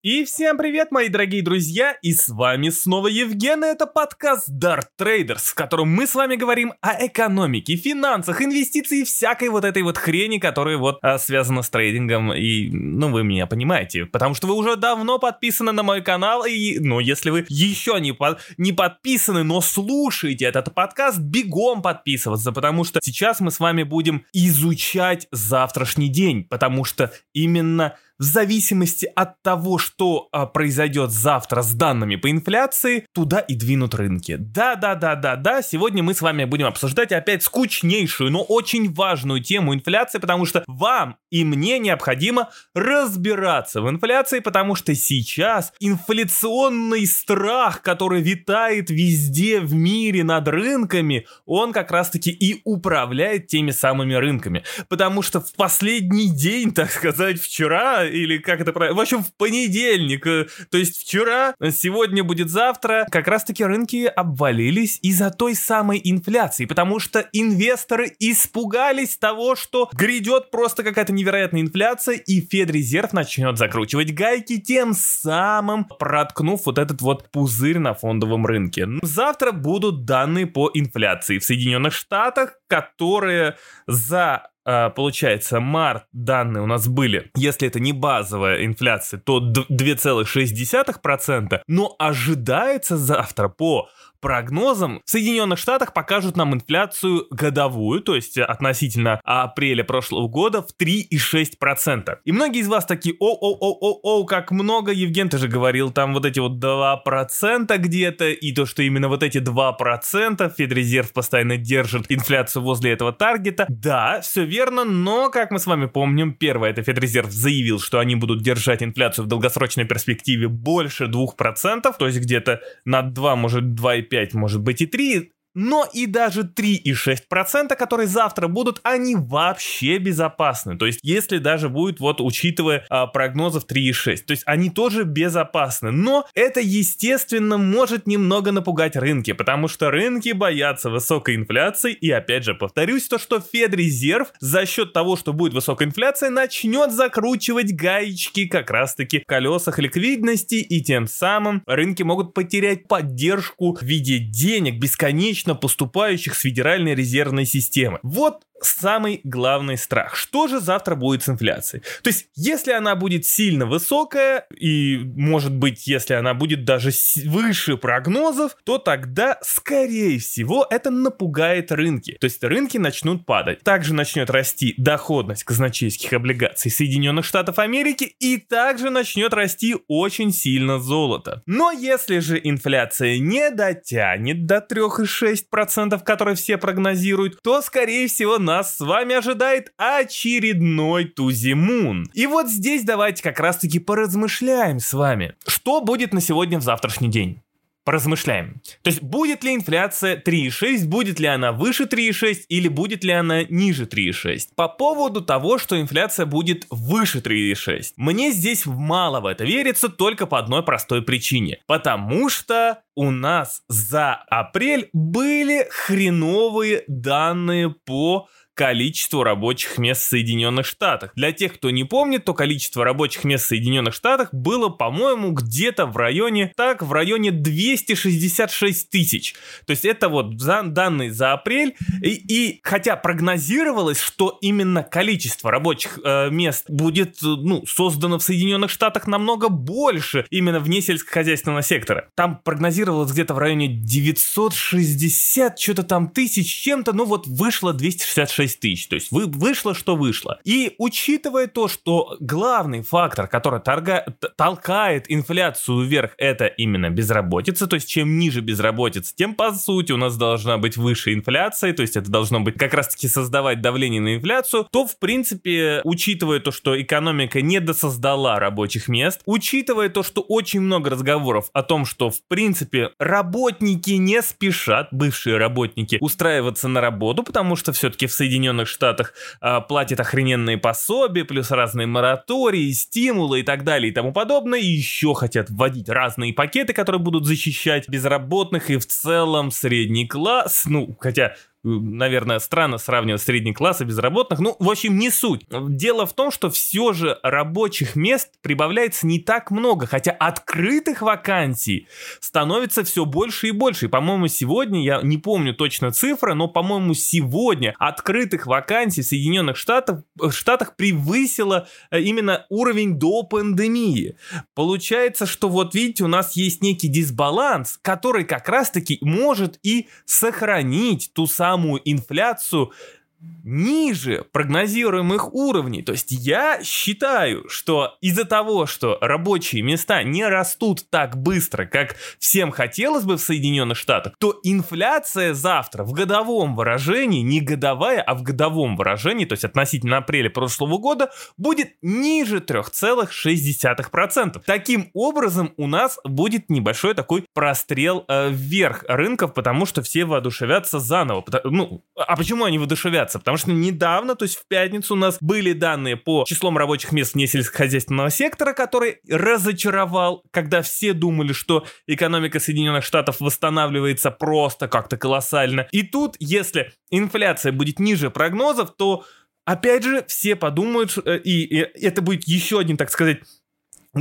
И всем привет, мои дорогие друзья, и с вами снова Евген, и это подкаст Dart Traders, в котором мы с вами говорим о экономике, финансах, инвестиции и всякой вот этой вот хрени, которая вот а, связана с трейдингом, и, ну, вы меня понимаете, потому что вы уже давно подписаны на мой канал, и, ну, если вы еще не, под, не подписаны, но слушаете этот подкаст, бегом подписываться, потому что сейчас мы с вами будем изучать завтрашний день, потому что именно в зависимости от того, что а, произойдет завтра с данными по инфляции, туда и двинут рынки. Да-да-да-да-да, сегодня мы с вами будем обсуждать опять скучнейшую, но очень важную тему инфляции, потому что вам и мне необходимо разбираться в инфляции, потому что сейчас инфляционный страх, который витает везде в мире над рынками, он как раз-таки и управляет теми самыми рынками. Потому что в последний день, так сказать, вчера или как это правильно, в общем, в понедельник, э, то есть вчера, сегодня будет завтра, как раз-таки рынки обвалились из-за той самой инфляции, потому что инвесторы испугались того, что грядет просто какая-то невероятная инфляция, и Федрезерв начнет закручивать гайки, тем самым проткнув вот этот вот пузырь на фондовом рынке. Завтра будут данные по инфляции в Соединенных Штатах, которые за получается, март данные у нас были, если это не базовая инфляция, то 2,6%, но ожидается завтра по прогнозам в Соединенных Штатах покажут нам инфляцию годовую, то есть относительно апреля прошлого года в 3,6%. И многие из вас такие, о-о-о-о-о, как много, Евген, ты же говорил, там вот эти вот 2% где-то, и то, что именно вот эти 2% Федрезерв постоянно держит инфляцию возле этого таргета. Да, все верно, но, как мы с вами помним, первое, это Федрезерв заявил, что они будут держать инфляцию в долгосрочной перспективе больше 2%, то есть где-то на 2, может 2,5 5, может быть и 3, но и даже 3,6%, которые завтра будут, они вообще безопасны. То есть, если даже будет, вот, учитывая а, прогнозов 3,6, то есть они тоже безопасны. Но это, естественно, может немного напугать рынки, потому что рынки боятся высокой инфляции. И опять же, повторюсь, то, что Федрезерв за счет того, что будет высокая инфляция, начнет закручивать гаечки как раз-таки в колесах ликвидности, и тем самым рынки могут потерять поддержку в виде денег бесконечно поступающих с Федеральной резервной системы. Вот самый главный страх. Что же завтра будет с инфляцией? То есть, если она будет сильно высокая, и, может быть, если она будет даже выше прогнозов, то тогда, скорее всего, это напугает рынки. То есть, рынки начнут падать. Также начнет расти доходность казначейских облигаций Соединенных Штатов Америки, и также начнет расти очень сильно золото. Но если же инфляция не дотянет до 3,6%, которые все прогнозируют, то, скорее всего, нас с вами ожидает очередной Тузимун. И вот здесь давайте как раз таки поразмышляем с вами, что будет на сегодня в завтрашний день поразмышляем. То есть будет ли инфляция 3,6, будет ли она выше 3,6 или будет ли она ниже 3,6. По поводу того, что инфляция будет выше 3,6. Мне здесь мало в это верится только по одной простой причине. Потому что у нас за апрель были хреновые данные по количеству рабочих мест в Соединенных Штатах. Для тех, кто не помнит, то количество рабочих мест в Соединенных Штатах было, по-моему, где-то в районе, так, в районе 266 тысяч. То есть это вот за, данные за апрель. И, и хотя прогнозировалось, что именно количество рабочих э, мест будет ну, создано в Соединенных Штатах намного больше именно вне сельскохозяйственного сектора. Там прогнозировалось где-то в районе 960 что-то там тысяч чем-то, ну вот вышло 266 6 тысяч. То есть вы, вышло, что вышло. И учитывая то, что главный фактор, который торга, толкает инфляцию вверх, это именно безработица, то есть чем ниже безработица, тем по сути у нас должна быть выше инфляция, то есть это должно быть как раз-таки создавать давление на инфляцию, то в принципе, учитывая то, что экономика не досоздала рабочих мест, учитывая то, что очень много разговоров о том, что в принципе работники не спешат, бывшие работники, устраиваться на работу, потому что все-таки в Соединенных Соединенных Штатах э, платит охрененные пособия, плюс разные моратории, стимулы и так далее и тому подобное. И еще хотят вводить разные пакеты, которые будут защищать безработных и в целом средний класс. Ну, хотя наверное, странно сравнивать средний класс и безработных. Ну, в общем, не суть. Дело в том, что все же рабочих мест прибавляется не так много, хотя открытых вакансий становится все больше и больше. И, по-моему, сегодня, я не помню точно цифры, но, по-моему, сегодня открытых вакансий в Соединенных Штатах, э, Штатах превысило э, именно уровень до пандемии. Получается, что вот видите, у нас есть некий дисбаланс, который как раз-таки может и сохранить ту самую самую инфляцию ниже прогнозируемых уровней. То есть я считаю, что из-за того, что рабочие места не растут так быстро, как всем хотелось бы в Соединенных Штатах, то инфляция завтра в годовом выражении, не годовая, а в годовом выражении, то есть относительно апреля прошлого года, будет ниже 3,6%. Таким образом, у нас будет небольшой такой прострел э, вверх рынков, потому что все воодушевятся заново. Ну, а почему они воодушевятся? Потому что недавно, то есть в пятницу у нас были данные по числам рабочих мест вне сельскохозяйственного сектора, который разочаровал, когда все думали, что экономика Соединенных Штатов восстанавливается просто как-то колоссально. И тут, если инфляция будет ниже прогнозов, то опять же все подумают, э, и, и это будет еще один, так сказать,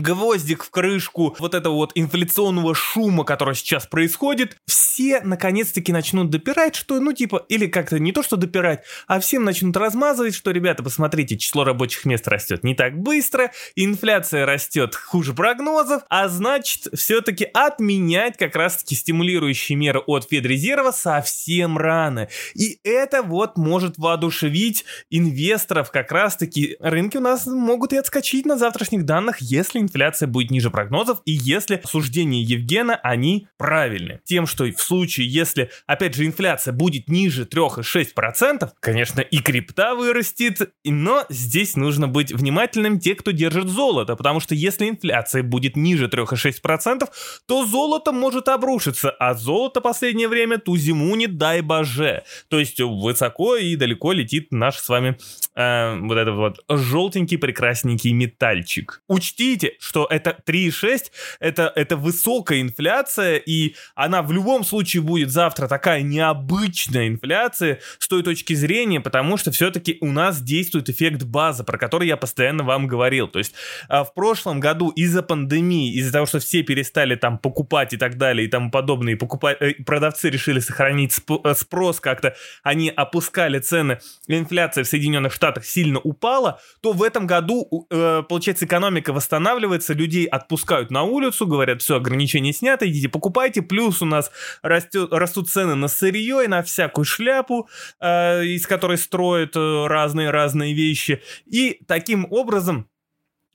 гвоздик в крышку вот этого вот инфляционного шума, который сейчас происходит, все наконец-таки начнут допирать, что, ну, типа, или как-то не то, что допирать, а всем начнут размазывать, что, ребята, посмотрите, число рабочих мест растет не так быстро, инфляция растет хуже прогнозов, а значит, все-таки отменять как раз-таки стимулирующие меры от Федрезерва совсем рано. И это вот может воодушевить инвесторов как раз-таки. Рынки у нас могут и отскочить на завтрашних данных, если инфляция будет ниже прогнозов и если суждения Евгена, они правильны. Тем, что в случае, если, опять же, инфляция будет ниже 3,6%, конечно, и крипта вырастет, но здесь нужно быть внимательным те, кто держит золото, потому что если инфляция будет ниже 3,6%, то золото может обрушиться, а золото последнее время ту зиму не дай боже. То есть высоко и далеко летит наш с вами э, вот этот вот желтенький прекрасненький метальчик. Учтите, что это 3,6, это, это высокая инфляция, и она в любом случае будет завтра такая необычная инфляция с той точки зрения, потому что все-таки у нас действует эффект базы, про который я постоянно вам говорил. То есть а, в прошлом году из-за пандемии, из-за того, что все перестали там покупать и так далее и тому подобное, и покупать, э, продавцы решили сохранить э, спрос как-то, они опускали цены, инфляция в Соединенных Штатах сильно упала, то в этом году, э, получается, экономика восстанавливается, восстанавливается, людей отпускают на улицу, говорят, все, ограничения сняты, идите покупайте, плюс у нас растет, растут цены на сырье и на всякую шляпу, э, из которой строят разные-разные э, вещи, и таким образом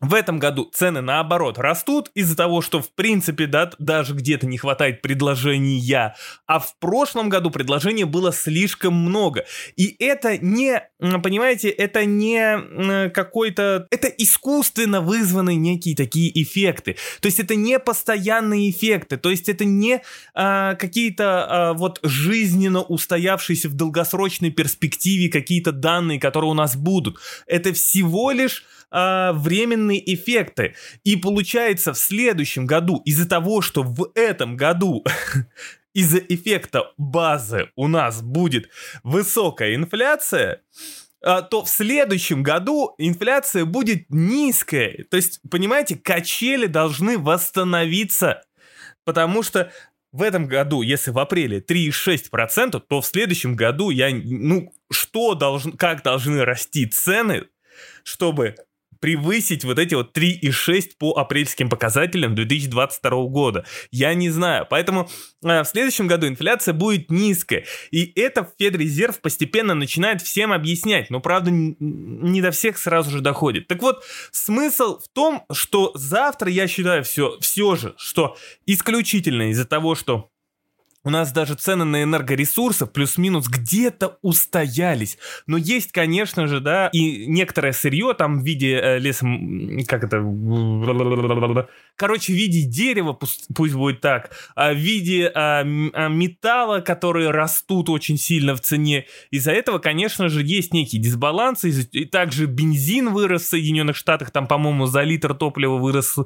в этом году цены наоборот растут из-за того, что в принципе да, даже где-то не хватает предложения, а в прошлом году предложений было слишком много. И это не, понимаете, это не какой-то, это искусственно вызванные некие такие эффекты. То есть это не постоянные эффекты, то есть это не а, какие-то а, вот жизненно устоявшиеся в долгосрочной перспективе какие-то данные, которые у нас будут. Это всего лишь а, временные эффекты. И получается в следующем году из-за того, что в этом году из-за эффекта базы у нас будет высокая инфляция, а, то в следующем году инфляция будет низкая. То есть, понимаете, качели должны восстановиться. Потому что в этом году, если в апреле 3,6%, то в следующем году я, ну, что должен, как должны расти цены, чтобы превысить вот эти вот 3,6 по апрельским показателям 2022 года. Я не знаю. Поэтому э, в следующем году инфляция будет низкая. И это Федрезерв постепенно начинает всем объяснять. Но, правда, не до всех сразу же доходит. Так вот, смысл в том, что завтра, я считаю, все, все же, что исключительно из-за того, что у нас даже цены на энергоресурсы плюс-минус где-то устоялись. Но есть, конечно же, да, и некоторое сырье там в виде э, леса, как это, короче, в виде дерева, пусть, пусть будет так, а, в виде а, а, металла, которые растут очень сильно в цене. Из-за этого, конечно же, есть некий дисбаланс, и также бензин вырос в Соединенных Штатах, там, по-моему, за литр топлива вырос,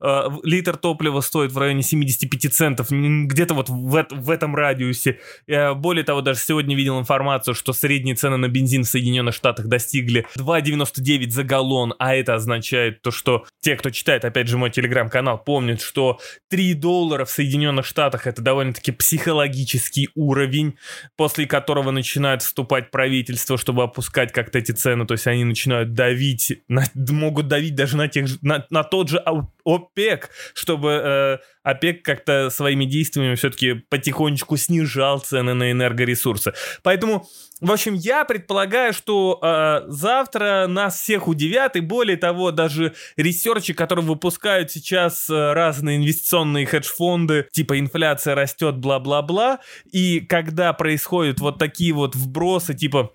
э, литр топлива стоит в районе 75 центов, где-то вот в, этом радиусе. Я, более того, даже сегодня видел информацию, что средние цены на бензин в Соединенных Штатах достигли 2,99 за галлон, а это означает то, что те, кто читает, опять же, мой телеграм-канал, помнят, что 3 доллара в Соединенных Штатах это довольно-таки психологический уровень, после которого начинает вступать правительство, чтобы опускать как-то эти цены, то есть они начинают давить, на, могут давить даже на, тех, на, на тот же ОПЕК, чтобы э, ОПЕК как-то своими действиями все-таки потихонечку снижал цены на энергоресурсы. Поэтому, в общем, я предполагаю, что э, завтра нас всех удивят, и более того, даже ресерчи, которые выпускают сейчас э, разные инвестиционные хедж-фонды, типа инфляция растет, бла-бла-бла, и когда происходят вот такие вот вбросы, типа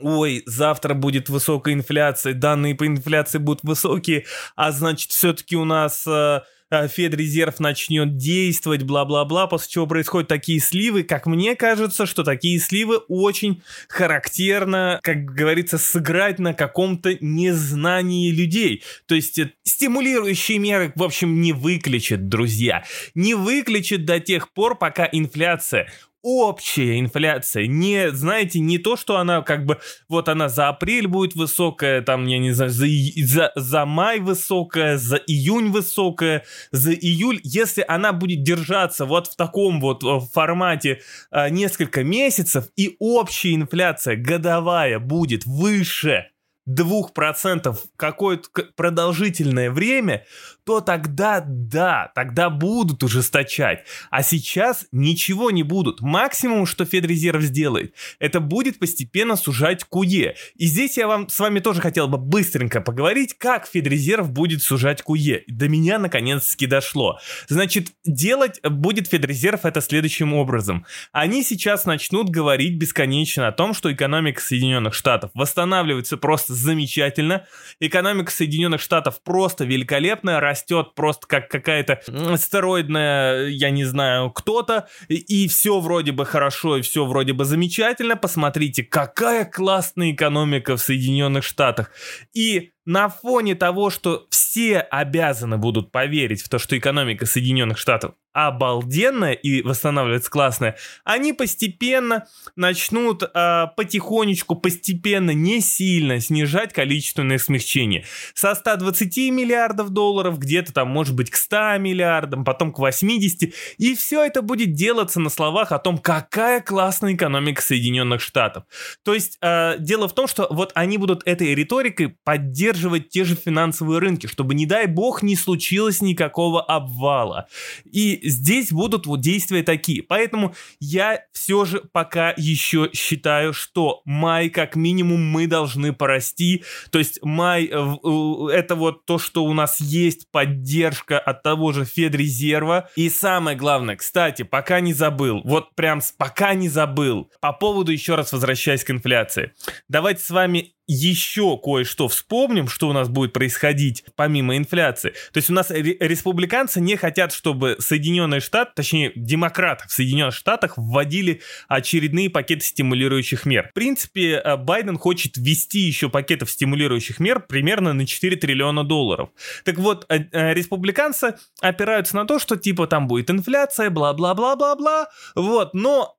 ой, завтра будет высокая инфляция, данные по инфляции будут высокие, а значит, все-таки у нас э, э, Федрезерв начнет действовать, бла-бла-бла, после чего происходят такие сливы. Как мне кажется, что такие сливы очень характерно, как говорится, сыграть на каком-то незнании людей. То есть э, стимулирующие меры, в общем, не выключат, друзья. Не выключат до тех пор, пока инфляция общая инфляция, не, знаете, не то, что она как бы, вот она за апрель будет высокая, там, я не знаю, за, за, за май высокая, за июнь высокая, за июль, если она будет держаться вот в таком вот э, формате а, несколько месяцев, и общая инфляция годовая будет выше 2% какое-то продолжительное время, то тогда да, тогда будут ужесточать. А сейчас ничего не будут. Максимум, что Федрезерв сделает, это будет постепенно сужать КУЕ. И здесь я вам с вами тоже хотел бы быстренько поговорить, как Федрезерв будет сужать КУЕ. До меня наконец-таки дошло. Значит, делать будет Федрезерв это следующим образом. Они сейчас начнут говорить бесконечно о том, что экономика Соединенных Штатов восстанавливается просто замечательно. Экономика Соединенных Штатов просто великолепная, растет просто как какая-то стероидная, я не знаю, кто-то, и все вроде бы хорошо, и все вроде бы замечательно. Посмотрите, какая классная экономика в Соединенных Штатах. И на фоне того, что все обязаны будут поверить в то, что экономика Соединенных Штатов обалденная и восстанавливается классная, они постепенно начнут э, потихонечку, постепенно, не сильно снижать количественное смягчение. Со 120 миллиардов долларов где-то там может быть к 100 миллиардам, потом к 80, и все это будет делаться на словах о том, какая классная экономика Соединенных Штатов. То есть э, дело в том, что вот они будут этой риторикой поддерживать поддерживать те же финансовые рынки, чтобы, не дай бог, не случилось никакого обвала. И здесь будут вот действия такие. Поэтому я все же пока еще считаю, что май как минимум мы должны порасти. То есть май э, это вот то, что у нас есть поддержка от того же Федрезерва. И самое главное, кстати, пока не забыл, вот прям пока не забыл, по поводу еще раз возвращаясь к инфляции. Давайте с вами еще кое-что вспомним, что у нас будет происходить помимо инфляции. То есть у нас республиканцы не хотят, чтобы Соединенные Штаты, точнее демократы в Соединенных Штатах вводили очередные пакеты стимулирующих мер. В принципе, э, Байден хочет ввести еще пакетов стимулирующих мер примерно на 4 триллиона долларов. Так вот, э, э, республиканцы опираются на то, что типа там будет инфляция, бла-бла-бла-бла-бла, вот, но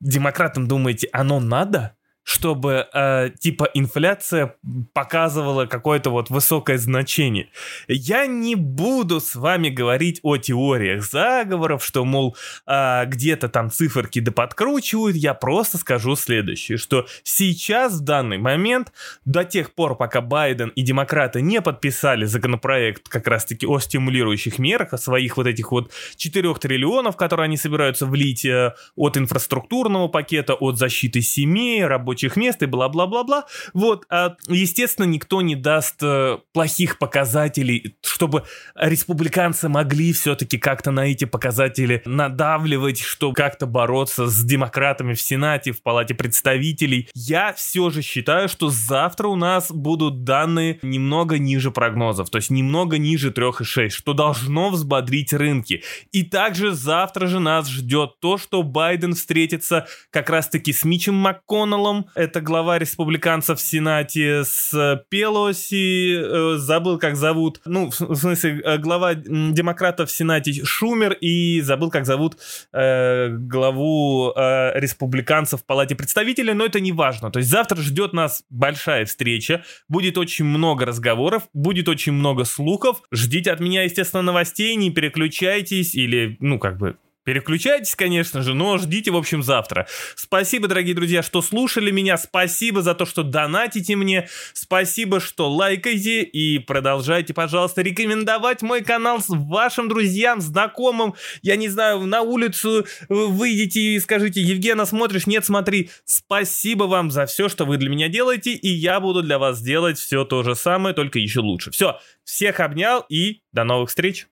демократам, думаете, оно надо? Чтобы э, типа инфляция показывала какое-то вот высокое значение. Я не буду с вами говорить о теориях заговоров, что, мол, э, где-то там циферки да подкручивают, я просто скажу следующее, что сейчас, в данный момент, до тех пор, пока Байден и демократы не подписали законопроект как раз-таки о стимулирующих мерах, о своих вот этих вот 4 триллионов, которые они собираются влить э, от инфраструктурного пакета, от защиты семей, рабочих рабочих мест и бла-бла-бла-бла. Вот, а, естественно, никто не даст э, плохих показателей, чтобы республиканцы могли все-таки как-то на эти показатели надавливать, чтобы как-то бороться с демократами в Сенате, в Палате представителей. Я все же считаю, что завтра у нас будут данные немного ниже прогнозов, то есть немного ниже 3,6, что должно взбодрить рынки. И также завтра же нас ждет то, что Байден встретится как раз-таки с Мичем МакКоннеллом, это глава республиканцев в Сенате, с Пелоси, э, забыл как зовут, ну, в, в смысле, э, глава демократов в Сенате Шумер и забыл как зовут э, главу э, республиканцев в Палате представителей, но это не важно. То есть завтра ждет нас большая встреча, будет очень много разговоров, будет очень много слухов. Ждите от меня, естественно, новостей, не переключайтесь или, ну, как бы, Переключайтесь, конечно же, но ждите, в общем, завтра. Спасибо, дорогие друзья, что слушали меня. Спасибо за то, что донатите мне. Спасибо, что лайкаете. И продолжайте, пожалуйста, рекомендовать мой канал с вашим друзьям, знакомым. Я не знаю, на улицу выйдите и скажите, Евгена, смотришь? Нет, смотри. Спасибо вам за все, что вы для меня делаете. И я буду для вас делать все то же самое, только еще лучше. Все, всех обнял и до новых встреч.